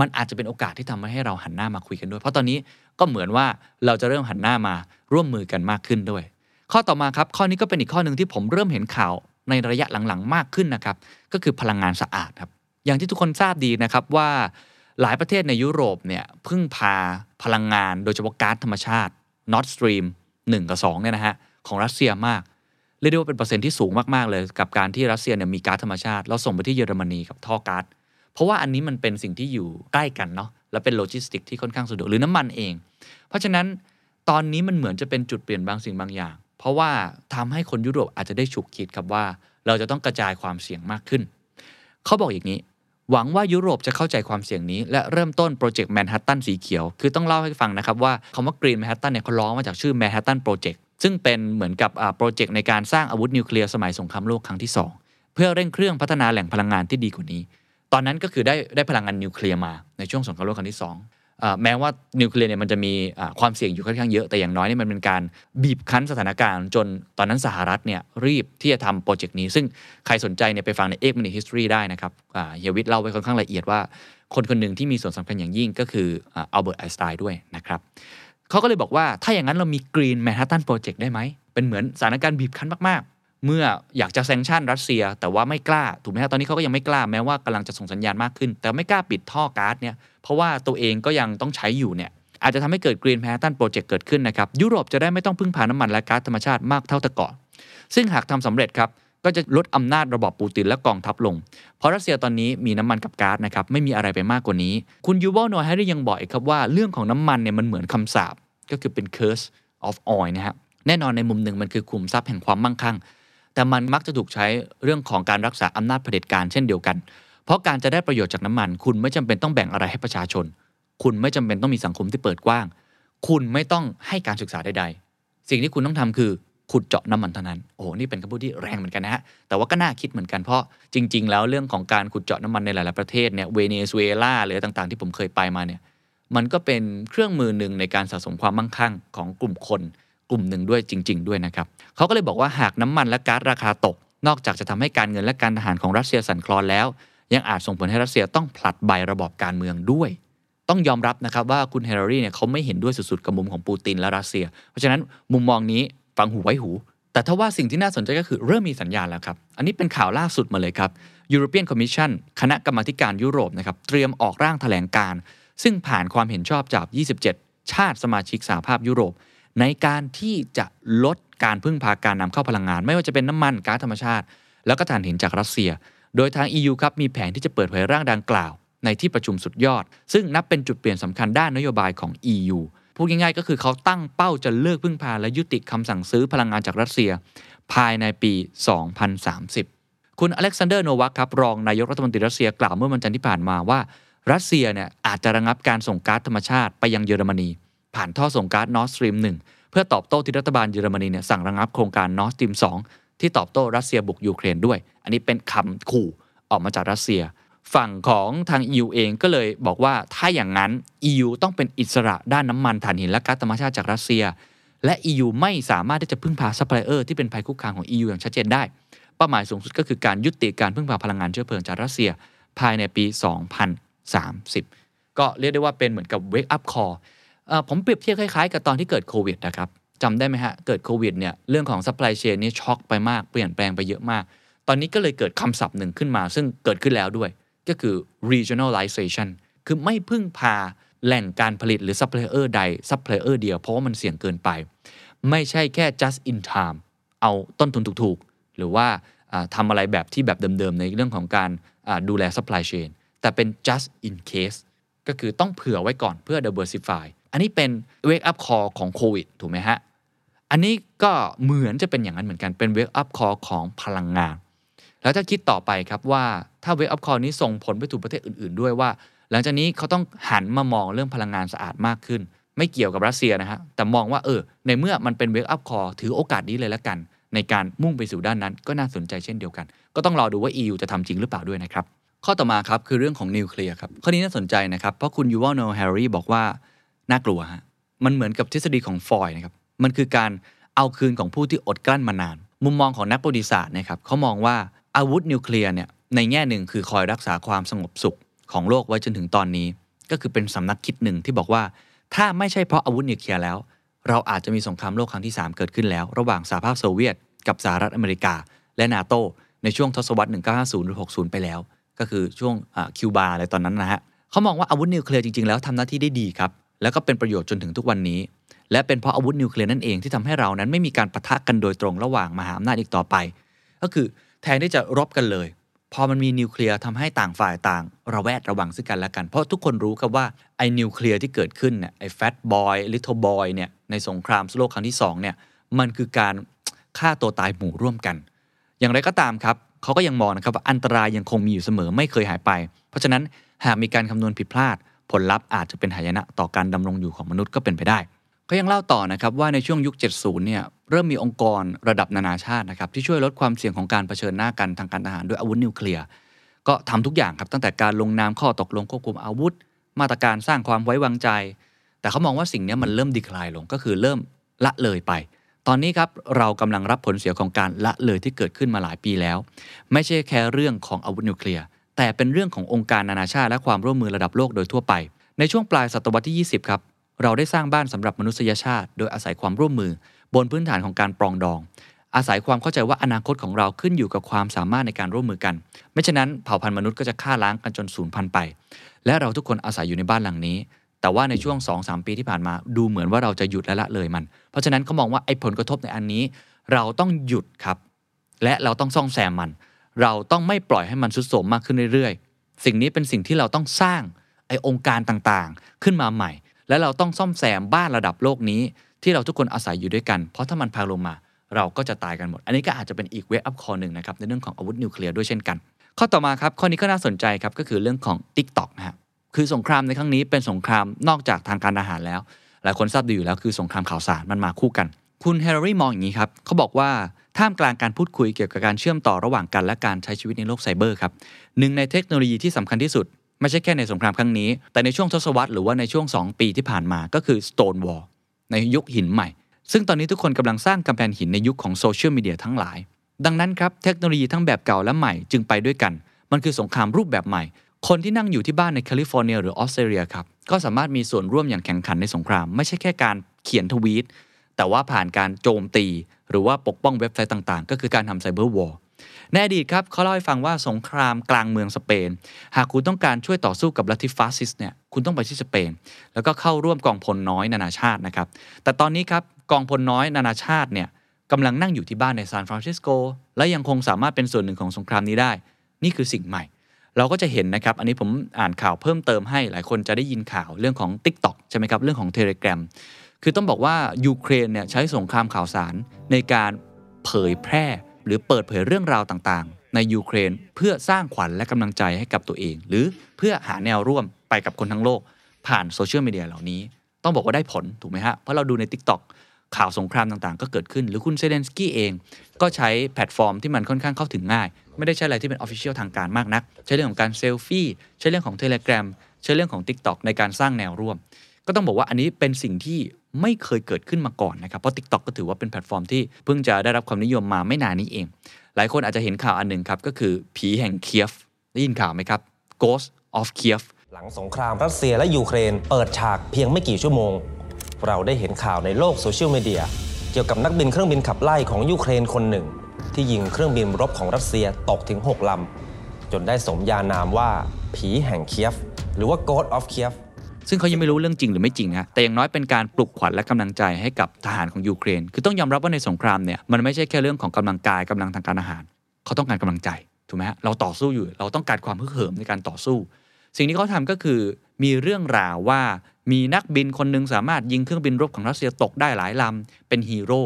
มันอาจจะเป็นโอกาสที่ทำให้เราหันหน้ามาคุยกันด้วย เพราะตอนนี้ก็เหมือนว่าเราจะเริ่มหันหน้ามาร่วมมือกันมากขึ้นด้วย ข้อต่อมาครับข้อนี้ก็เป็นอีกข้อหนึ่งที่ผมเริ่มเห็นข่าวในระยะหลังๆ มากขึ้นนะครับก็คือพลังงานสะอาดครับอย่างที่ทุกคนทราบดีนะครับว่าหลายประเทศในยุโรปเนี่ยพึ่งพาพลังงานโดยเฉพาะก๊าซธรรมชาติ Nord Stream 1 กับ2เนี่ยนะฮะของรัสเซียมากเรียกได้ว่าเป็นเปอร์เซ็นต์ที่สูงมากๆเลย กับการที่รัสเซียเนี่ยมีก๊าซธรรมชาติแล้วส่งไปที่เยอรมนีกับท่อก๊าซเพราะว่าอันนี้มันเป็นสิ่งที่อยู่ใกล้กันเนาะและเป็นโลจิสติกที่ค่อนข้างสะดวกหรือน้ำมันเอง เพราะฉะนั้นตอนนี้มันเหมือนจะเป็นจุดเปลี่ยนบางสิ่งบางอย่าง เพราะว่าทำให้คนยุโรปอาจจะได้ฉุกคิดครับว่า เราจะต้องกระจายความเสี่ยงมากขึ้น เขาบอกอย่างนี้ หวังว่ายุโรปจะเข้าใจความเสี่ยงนี้ และเริ่มต้นโปรเจกต์แมนฮัตตันสีเขียว คือต้องเล่าให้ฟังนะครับว่าคำว่า Green Manhattan เนี่ยเขาล้อมาจากชื่อ Manhattan Project ซึ่งเป็นเหมือนกับโปรเจกต์ในการสร้างอาวุธนิวเคลียร์สมัยสงครามโลกครั้งที่ 2 เพื่อเร่งเครื่องพัฒนาแหล่งพลังงานที่ดีกว่านี้ ตอนนั้นก็คือได้ได้พลังงานนิวเคลียร์มาในช่วงสงครามโลกครั้งที่2อ่า แม้ว่านิวเคลียร์เนี่ยมันจะมีความเสี่ยงอยู่ค่อนข้างเยอะแต่อย่างน้อยเนี่ยมันเป็นการบีบคั้นสถานการณ์จนตอนนั้นสหรัฐเนี่ยรีบที่จะทำโปรเจกต์นี้ ซึ่งใครสนใจเนี่ยไปฟังใน8 Minute History ได้นะครับเฮียวิทเล่าไว้ค่อนข้างละเอียดว่า คนคนหนึ่งที่มีส่วนสำคัญอย่างยิ่งก็คืออัลเบิร์ตไอน์สไตน์ด้วยนะครับเขาก็เลยบอกว่าถ้าอย่างนั้นเรามี Green Manhattan Project ได้ไหมเป็นเหมือนสถานการณ์บีบคั้นมากๆ เมื่ออยากจะ sanction รัสเซีย แต่ว่าไม่กล้าถูกไหมฮะตอนนี้เขาก็ยังไม่กล้าแม้ว่ากำลังจะส่งสัญญาณมากขึ้น แต่ไม่กล้าปิดท่อก๊าซเนี่ยเพราะว่าตัวเองก็ยังต้องใช้อยู่เนี่ยอาจจะทำให้เกิด Green Manhattan Project เกิดขึ้นนะครับยุโรปจะได้ไม่ต้องพึ่งพาน้ำมันและก๊าซธรรมชาติมากเท่าแต่ก่อนซึ่งหากทำสำเร็จครับก็จะลดอำนาจระบอบปูตินและกองทัพลง เพราะรัสเซียตอนนี้มีน้ำมันกับก๊าซนะครับไม่มีอะไรไปมากกว่านี้ คุณยูวัลโนอาห์แฮร์รี่ยังบอกอีกครับว่าเรื่องของน้ำมันเนี่ยมันเหมือนคำสาปก็คือเป็น curse of oil นะฮะแน่นอนในมุมหนึ่งมันคือคุมทรัพย์แห่งความมั่งคั่ง แต่มันมักจะถูกใช้เรื่องของการรักษาอำนาจเผด็จการเช่นเดียวกัน เพราะการจะได้ประโยชน์จากน้ำมัน คุณไม่จำเป็นต้องแบ่งอะไรให้ประชาชน คุณไม่จำเป็นต้องมีสังคมที่เปิดกว้าง คุณไม่ต้องให้การศึกษาใดๆ สิ่งที่คุณต้องทำคือขุดเจาะน้ำมันเท่านั้น โอ้โห นี่เป็นคำพูดที่แรงเหมือนกันนะฮะ แต่ว่าก็น่าคิดเหมือนกัน เพราะจริง ๆ แล้วเรื่องของการขุดเจาะน้ำมันในหลาย ๆ ประเทศเนี่ย เวเนซุเอลาหรือต่าง ๆ ที่ผมเคยไปมาเนี่ย มันก็เป็นเครื่องมือหนึ่งในการสะสมความมั่งคั่งของกลุ่มคน กลุ่มหนึ่งด้วยจริง ๆ ด้วยนะครับเขาก็เลยบอกว่าหากน้ำมันและก๊าซราคาตก นอกจากจะทำให้การเงินและการทหารของรัสเซียสั่นคลอนแล้ว ยังอาจส่งผลให้รัสเซียต้องผลัดใบระบอบการเมืองด้วย ต้องยอมรับนะครับว่าคุณเฮลลารีเนี่ยเขาไม่เห็นด้วยสุดๆกับมุมของปูตินและรัสเซีย เพราะฉะนั้นมุมมองนี้ฟังหูไว้หู แต่ถ้าว่าสิ่งที่น่าสนใจก็คือเริ่มมีสัญญาณแล้วครับอันนี้เป็นข่าวล่าสุดมาเลยครับ European Commission คณะกรรมาการยุโรปนะครับเตรียมออกร่างแถลงการ ซึ่งผ่านความเห็นชอบจาก 27 ชาติสมาชิกสหภาพยุโรป ในการที่จะลดการพึ่งพาการนำเข้าพลังงาน ไม่ว่าจะเป็นน้ำมันก๊าซธรรมชาติ แล้วก็ถ่านหินจากรัสเซีย โดยทาง EU ครับมีแผนที่จะเปิดเผยร่างดังกล่าว ในที่ประชุมสุดยอด ซึ่งนับเป็นจุดเปลี่ยนสำคัญด้านนโยบายของ EU พูดง่ายๆก็คือเขาตั้งเป้าจะเลิกพึ่งพาและยุติคำสั่งซื้อพลังงานจากรัสเซีย ภายในปี 2030 คุณอเล็กซานเดอร์โนวัคครับรองนายกรัฐมนตรีรัสเซียกล่าวเมื่อวันจันทร์ที่ผ่านมาว่า รัสเซียเนี่ยอาจจะระงับการส่งก๊าซธรรมชาติไปยังเยอรมนี ผ่านท่อส่งก๊าซ Nord Stream 1เพื่อตอบโต้ที่รัฐบาลเยอรมนีเนี่ยสั่งระงับโครงการ Nord Stream 2ที่ตอบโต้รัสเซียบุกยูเครนด้วย อันนี้เป็นคำขู่ออกมาจากรัสเซีย ฝั่งของทาง EU เองก็เลยบอกว่าถ้าอย่างนั้น EU ต้องเป็นอิสระด้านน้ำมันถ่านหินและก๊าซธรรมชาติจากรัสเซีย และ EU ไม่สามารถที่จะพึ่งพาซัพพลายเออร์ที่เป็นภัยคุกคามของ EU อย่างชัดเจนได้เป้าหมายสูงสุดก็คือการยุติการพึ่งพาพลังงานเชื้อเพลิงจากรัสเซีย ภายในปี 2030 ก็เรียกได้ว่าเป็นเหมือนกับ wake up call เอ่อ ผมเปรียบเทียบคล้ายๆ กับตอนที่เกิดโควิดนะครับจำได้ไหมฮะ เกิดโควิดเนี่ยเรื่องของ supply chain นี่ช็อกไปมากเปลี่ยนแปลงไปเยอะมาก ตอนนี้ก็เลยเกิดคำศัพท์หนึ่งขึ้นมา ซึ่งเกิดขึ้นแล้วด้วย ก็คือ regionalization คือไม่พึ่งพาแหล่งการผลิตหรือ supplier ใด supplier เดียวเพราะว่ามันเสี่ยงเกินไป ไม่ใช่แค่ just in time เอาต้นทุนถูกๆ หรือว่าทำอะไรแบบที่แบบเดิมๆ ในเรื่องของการดูแล supply chain แต่เป็น just in case ก็คือต้องเผื่อไว้ก่อนเพื่อ diversify อันนี้เป็น wake up call ของโควิดถูกไหมฮะ อันนี้ก็เหมือนจะเป็นอย่างนั้นเหมือนกันเป็น wake up call ของพลังงาน แล้วถ้าคิดต่อไปครับว่าถ้า wake up call นี้ส่งผลไปถึงประเทศอื่น ๆ ด้วยว่า หลังจากนี้เขาต้องหันมามองเรื่องพลังงานสะอาดมากขึ้น ไม่เกี่ยวกับรัสเซียนะฮะแต่มองว่าเออในเมื่อมันเป็น wake up call ถือโอกาสนี้เลยแล้วกัน ในการมุ่งไปสู่ด้านนั้น ก็น่าสนใจเช่นเดียวกัน ก็ต้องรอดูว่า EU จะทำจริงหรือเปล่าด้วยนะครับข้อต่อมาครับคือเรื่องของนิวเคลียร์ครับข้อนี้น่าสนใจนะครับเพราะคุณยูว l ลโนแฮร์รี่บอกว่า น่ากลัวฮะมันเหมือนกับทฤษฎีของฟรอยด์นะครับมันคือการเอาคืนของผู้ที่อดกลั้นมานาน มุมมองของนักประวัติศาสตร์นะครับเขามองว่าอาวุธนิวเคลียร์เนี่ยในแง่หนึ่งคือคอยรักษาความสงบสุขของโลกไว้จนถึงตอนนี้ ก็คือเป็นสำนักคิดหนึ่งที่บอกว่า ถ้าไม่ใช่เพราะอาวุธนิวเคลียร์แล้ว เราอาจจะมีสงครามโลกครั้งที่ 3 เกิดขึ้นแล้ว ระหว่างสหภาพโซเวียต กับสหรัฐอเมริกา และนาโตในช่วงทศวรรษ 1950 หรือ 60 ไปแล้ว ก็คือช่วงคิวบาอะไรตอนนั้นนะฮะเขามองว่าอาวุธนิวเคลียร์จริงๆแล้วทำหน้าที่ได้ดีครับ แล้วก็เป็นประโยชน์จนถึงทุกวันนี้ และเป็นเพราะอาวุธนิวเคลียร์นั่นเองที่ทำให้เรานั้นไม่มีการปะทะกันโดยตรงระหว่างมหาอำนาจอีกต่อไป ก็คือแทนที่จะรบกันเลย พอมันมีนิวเคลียร์ทำให้ต่างฝ่ายต่างระแวดระวังซึ่งกันและกัน เพราะทุกคนรู้ครับว่าไอ้นิวเคลียร์ที่เกิดขึ้นเนี่ยไอ้ Fat Boy Little Boy เนี่ยในสงครามโลกครั้งที่สองเนี่ยมันคือการฆ่าตัวตายหมู่ร่วมกัน อย่างไรก็ตามครับเขาก็ยังมองนะครับว่าอันตรายยังคงมีอยู่เสมอไม่เคยหายไป เพราะฉะนั้นหากมีการคำนวณผิดพลาด ผลลัพธ์อาจจะเป็นหายนะต่อการดำรงอยู่ของมนุษย์ก็เป็นไปได้เขายังเล่าต่อนะครับว่าในช่วงยุค 70 เนี่ยเริ่มมีองค์กรระดับนานาชาตินะครับที่ช่วยลดความเสี่ยงของการเผชิญหน้ากันทางการทหารด้วยอาวุธนิวเคลียร์ก็ทำทุกอย่างครับตั้งแต่การลงนามข้อตกลงควบคุมอาวุธ มาตรการสร้างความไว้วางใจ แต่เขามองว่าสิ่งนี้มันเริ่มดีคลายลงก็คือเริ่มละเลยไป ตอนนี้ครับเรากำลังรับผลเสียของการละเลยที่เกิดขึ้นมาหลายปีแล้ว ไม่ใช่แค่เรื่องของอาวุธนิวเคลียร์ แต่เป็นเรื่องขององค์การนานาชาติและความร่วมมือระดับโลกโดยทั่วไป ในช่วงปลายศตวรรษที่ 20 ครับ เราได้สร้างบ้านสำหรับมนุษยชาติ โดยอาศัยความร่วมมือ บนพื้นฐานของการปรองดอง อาศัยความเข้าใจว่าอนาคตของเราขึ้นอยู่กับความสามารถในการร่วมมือกัน ไม่เช่นนั้นเผ่าพันธุ์มนุษย์ก็จะฆ่าล้างกันจนสูญพันธุ์ไป และเราทุกคนอาศัยอยู่ในบ้านหลังนี้แต่ว่าในช่วง 2-3 ปีที่ผ่านมาดูเหมือนว่าเราจะหยุดและละเลยมัน เพราะฉะนั้นเขามองว่าไอ้ผลกระทบในอันนี้ เราต้องหยุดครับ และเราต้องซ่อมแซมมัน เราต้องไม่ปล่อยให้มันทรุดโทรมมากขึ้นเรื่อยๆ สิ่งนี้เป็นสิ่งที่เราต้องสร้างไอ้องค์การต่างๆ ขึ้นมาใหม่ และเราต้องซ่อมแซมบ้านระดับโลกนี้ ที่เราทุกคนอาศัยอยู่ด้วยกัน เพราะถ้ามันพังลงมา เราก็จะตายกันหมด อันนี้ก็อาจจะเป็นอีก wake up call หนึ่งนะครับในเรื่องของอาวุธนิวเคลียร์ด้วยเช่นกัน ข้อต่อมาครับข้อนี้ก็น่าสนใจครับก็คือเรื่องของ TikTok นะฮะคือสงครามในครั้งนี้เป็นสงครามนอกจากทางการทหารแล้ว หลายคนทราบดีอยู่แล้วคือสงครามข่าวสารมันมาคู่กัน คุณฮารารี่มองอย่างนี้ครับเขาบอกว่า ท่ามกลางการพูดคุยเกี่ยวกับการเชื่อมต่อระหว่างกันและการใช้ชีวิตในโลกไซเบอร์ครับหนึ่งในเทคโนโลยีที่สำคัญที่สุด ไม่ใช่แค่ในสงครามครั้งนี้ แต่ในช่วงทศวรรษหรือว่าในช่วง 2 ปีที่ผ่านมาก็คือ Stone Wall ในยุคหินใหม่ ซึ่งตอนนี้ทุกคนกำลังสร้างกำแพงหินในยุคของโซเชียลมีเดียทั้งหลาย ดังนั้นครับเทคโนโลยีทั้งแบบเก่าและใหม่จึงไปด้วยกัน มันคือสงครามรูปแบบใหม่ คนที่นั่งอยู่ที่บ้านในแคลิฟอร์เนียหรือออสเตรเลียครับก็สามารถมีส่วนร่วมอย่างแข็งขันในสงคราม ไม่ใช่แค่การเขียนทวีตแต่ว่าผ่านการโจมตี หรือว่าปกป้องเว็บไซต์ต่างๆ ก็คือการทำ cyber war ในอดีตครับเขาเล่าให้ฟังว่าสงครามกลางเมืองสเปน หากคุณต้องการช่วยต่อสู้กับลัทธิฟาสซิสต์เนี่ยคุณต้องไปที่สเปน แล้วก็เข้าร่วมกองพลน้อยนานาชาตินะครับแต่ตอนนี้ครับกองพลน้อยนานาชาติเนี่ยกำลังนั่งอยู่ที่บ้านในซานฟรานซิสโกและยังคงสามารถเป็นส่วนหนึ่งของสงครามนี้ได้ นี่คือสิ่งใหม่ เราก็จะเห็นนะครับ อันนี้ผมอ่านข่าวเพิ่มเติมให้หลายคนจะได้ยินข่าวเรื่องของ TikTok ใช่ไหมครับเรื่องของ Telegram คือต้องบอกว่ายูเครนเนี่ยใช้สงครามข่าวสารในการเผยแพร่ หรือเปิดเผยเรื่องราวต่างๆ ในยูเครนเพื่อสร้างขวัญและกำลังใจให้กับตัวเอง หรือเพื่อหาแนวร่วมไปกับคนทั้งโลก ผ่านโซเชียลมีเดียเหล่านี้ ต้องบอกว่าได้ผลถูกไหมฮะ เพราะเราดูใน TikTok ข่าวสงครามต่างๆ ก็เกิดขึ้น หรือคุณเซเลนสกี้เอง ก็ใช้แพลตฟอร์มที่มันค่อนข้างเข้าถึงง่าย ไม่ได้ใช้อะไรที่เป็น official ทางการมากนัก ใช้เรื่องของการเซลฟี่ ใช้เรื่องของ Telegram ใช้เรื่องของ TikTok ในการสร้างแนวร่วม ก็ต้องบอกว่าอันนี้เป็นสิ่งที่ไม่เคยเกิดขึ้นมาก่อนนะครับเพราะ TikTok ก็ถือว่าเป็นแพลตฟอร์มที่เพิ่งจะได้รับความนิยมมาไม่นานนี้เอง หลายคนอาจจะเห็นข่าวอันหนึ่งครับก็คือผีแห่งเคียฟได้ยินข่าวไหมครับ Ghost of Kiev หลังสงครามรัสเซียและยูเครน เปิดฉากเพียงไม่กี่ชั่วโมง เราได้เห็นข่าวในโลกโซเชียลมีเดียเกี่ยวกับนักบินเครื่องบินขับไล่ของยูเครนคนหนึ่ง ที่ยิงเครื่องบินรบของรัสเซียตกถึง 6 ลำ จนได้สมญานามว่า ผีแห่งเคียฟ หรือว่า God of Kiev ซึ่งเขายังไม่รู้เรื่องจริงหรือไม่จริงนะแต่อย่างน้อยเป็นการปลุกขวัญและกำลังใจให้กับทหารของยูเครน คือต้องยอมรับว่าในสงครามเนี่ยมันไม่ใช่แค่เรื่องของกำลังกายกำลังทางการอาหาร เขาต้องการกำลังใจถูกไหมฮะเราต่อสู้อยู่ เราต้องการความฮึกเหิมในการต่อสู้ สิ่งที่เขาทำก็คือมีเรื่องราวว่ามีนักบินคนหนึ่งสามารถยิงเครื่องบินรบของรัสเซียตกได้หลายลำเป็นฮีโร่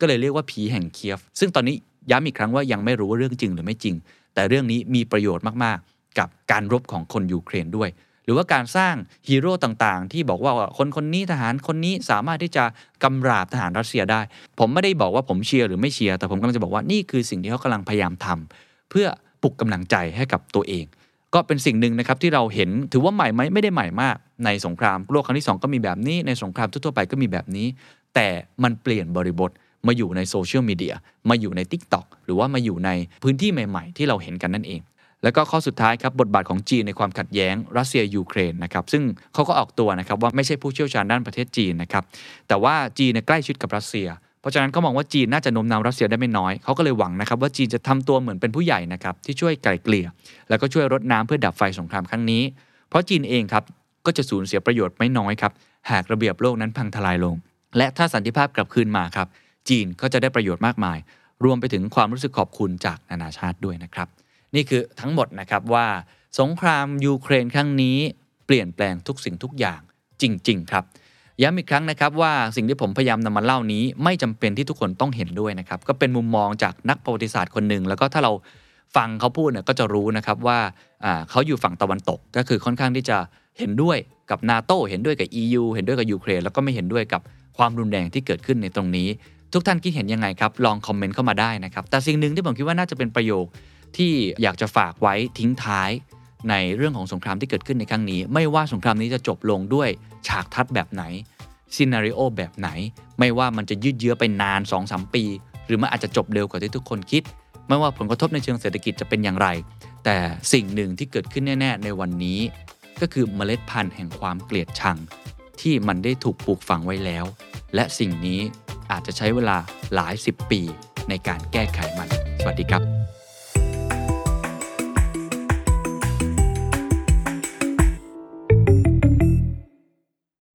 ก็เลยเรียกว่าผีแห่งเคียฟ ซึ่งตอนนี้ย้ำอีกครั้งว่ายังไม่รู้ว่าเรื่องจริงหรือไม่จริง แต่เรื่องนี้มีประโยชน์มากๆ กับการรบของคนยูเครนด้วย หรือว่าการสร้างฮีโร่ต่างๆ ที่บอกว่าคนคนนี้ทหารคนนี้สามารถที่จะกำราบทหารรัสเซียได้ ผมไม่ได้บอกว่าผมเชียร์หรือไม่เชียร์แต่ผมกำลังจะบอกว่านี่คือสิ่งที่เขากำลังพยายามทำเพื่อปลุกกำลังใจให้กับตัวเอง ก็เป็นสิ่งหนึ่งนะครับที่เราเห็นถือว่าใหม่ไหมไม่ได้ใหม่มาก ในสงครามโลกครั้งที่ 2 ก็มีแบบนี้ในสงครามทั่วไปก็มีแบบนี้ แต่มันเปลี่ยนบริบทมาอยู่ในโซเชียลมีเดียมาอยู่ใน Tik t o อกหรือว่ามาอยู่ในพื้นที่ใหม่ ๆ ที่เราเห็นกันนั่นเอง แล้วก็ข้อสุดท้ายครับบทบาทของจีนในความขัดแย้งรัสเซียยูเครนนะครับซึ่งเขาก็ออกตัวนะครับว่าไม่ใช่ผู้เชี่ยวชาญด้านประเทศจีนนะครับแต่ว่าจีนใกล้ชิดกับรัสเซีย เพราะฉะนั้นก็มองว่าจีนน่าจะโน้มน้าวรัสเซียได้ไม่น้อยเขาก็เลยหวังนะครับว่าจีนจะทำตัวเหมือนเป็นผู้ใหญ่นะครับที่ช่วยไกล่เกลี่ย แล้วก็ช่วยรดน้ำเพื่อดับไฟสงครามครั้งนี้ เพราะจีนเองครับก็จะสูญเสียประโยชน์ไม่น้อยครับหากระเบียบโลกนั้นพังทลายลง และถ้าสันติภาพกลับคืนมาครับจีนก็จะได้ประโยชน์มากมาย รวมไปถึงความรู้สึกขอบคุณจากนานาชาติด้วยนะครับ นี่คือทั้งหมดนะครับว่าสงครามยูเครนครั้งนี้เปลี่ยนแปลงทุกสิ่งทุกอย่างจริง ๆ ครับย้ำอีกครั้งนะครับว่าสิ่งที่ผมพยายามนำมาเล่านี้ ไม่จำเป็นที่ทุกคนต้องเห็นด้วยนะครับก็เป็นมุมมองจากนักประวัติศาสตร์คนหนึ่งแล้วก็ถ้าเราฟังเขาพูดเนี่ยก็จะรู้นะครับว่าอ่าเขาอยู่ฝั่งตะวันตกก็คือค่อนข้างที่จะเห็นด้วยกับนาโตเห็นด้วยกับ EU เห็นด้วยกับยูเครนแล้วก็ไม่เห็นด้วยกับความรุนแรงที่เกิดขึ้นในตรงนี้ ทุกท่านคิดเห็นยังไงครับ ลองคอมเมนต์เข้ามาได้นะครับ แต่สิ่งหนึ่งที่ผมคิดว่าน่าจะเป็นประโยค ที่อยากจะฝากไว้ทิ้งท้ายในเรื่องของสงครามที่เกิดขึ้นในครั้งนี้ ไม่ว่าสงครามนี้จะจบลงด้วยฉากทัดแบบไหนซีนารีโอแบบไหน ไม่ว่ามันจะยืดเยื้อไปนาน2-3ปี หรือมันอาจจะจบเร็วกว่าที่ทุกคนคิด ไม่ว่าผลกระทบในเชิงเศรษฐกิจจะเป็นอย่างไร แต่สิ่งหนึ่งที่เกิดขึ้นแน่ ๆ ในวันนี้ ก็คือเมล็ดพันธุ์แห่งความเกลียดชัง ที่มันได้ถูกปลูกฝังไว้แล้ว และสิ่งนี้อาจจะใช้เวลาหลายสิบปีในการแก้ไขมัน สวัสดีครับ